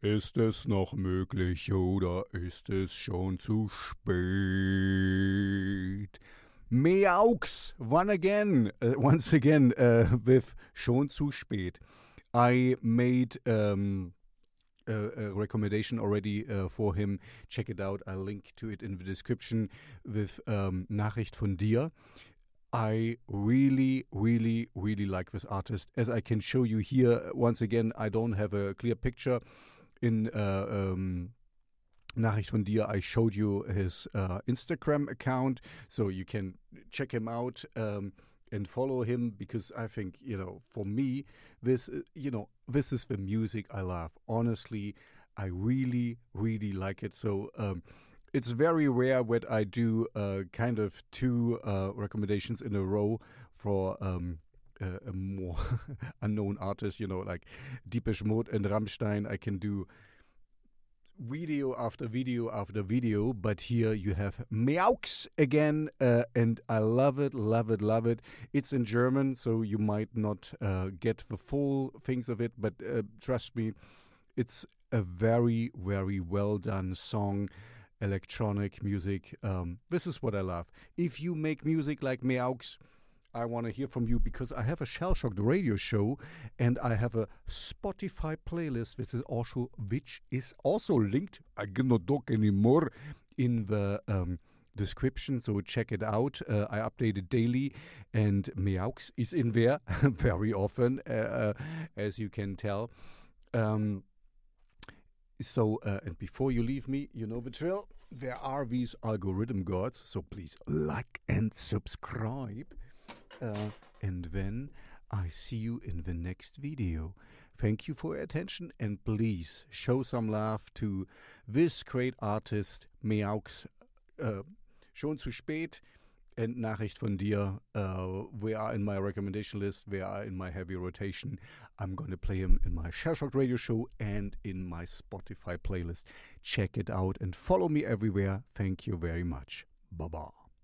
Ist es noch möglich oder ist es schon zu spät? Meaux, one again, uh, once again uh, with schon zu spät. I made um, a, a, recommendation already uh, for him. Check it out. I'll link to it in the description with um, Nachricht von dir. I really, really, really like this artist. As I can show you here, once again, I don't have a clear picture. In uh, um, Nachricht von dir, I showed you his uh, Instagram account, so you can check him out um, and follow him because I think you know, for me, this uh, you know, this is the music I love. Honestly, I really, really like it. So. Um, it's very rare that I do uh, kind of two uh, recommendations in a row for um, uh, a more unknown artist, you know, like Depeche Mode and Rammstein. I can do video after video after video, but here you have Meaux again, uh, and I love it, love it, love it. It's in German, so you might not uh, get the full things of it, but uh, trust me, it's a very, very well done song electronic music. Um, this is what I love. If you make music like Meaux, I want to hear from you because I have a Shell Shocked radio show and I have a Spotify playlist which is also which is also linked. I cannot talk anymore in the um, description, so check it out. Uh, I update it daily, and Meaux is in there very often, uh, uh, as you can tell. Um, so, uh, and before you leave me, you know the drill. There are these algorithm gods, so please like and subscribe. Uh, and then I see you in the next video. Thank you for your attention and please show some love to this great artist, Meaux. Uh, schon zu spät. and Nachricht von dir. Uh, we are in my recommendation list. We are in my heavy rotation. I'm going to play him in my Shell Shocked radio show and in my Spotify playlist. Check it out and follow me everywhere. Thank you very much. Bye bye.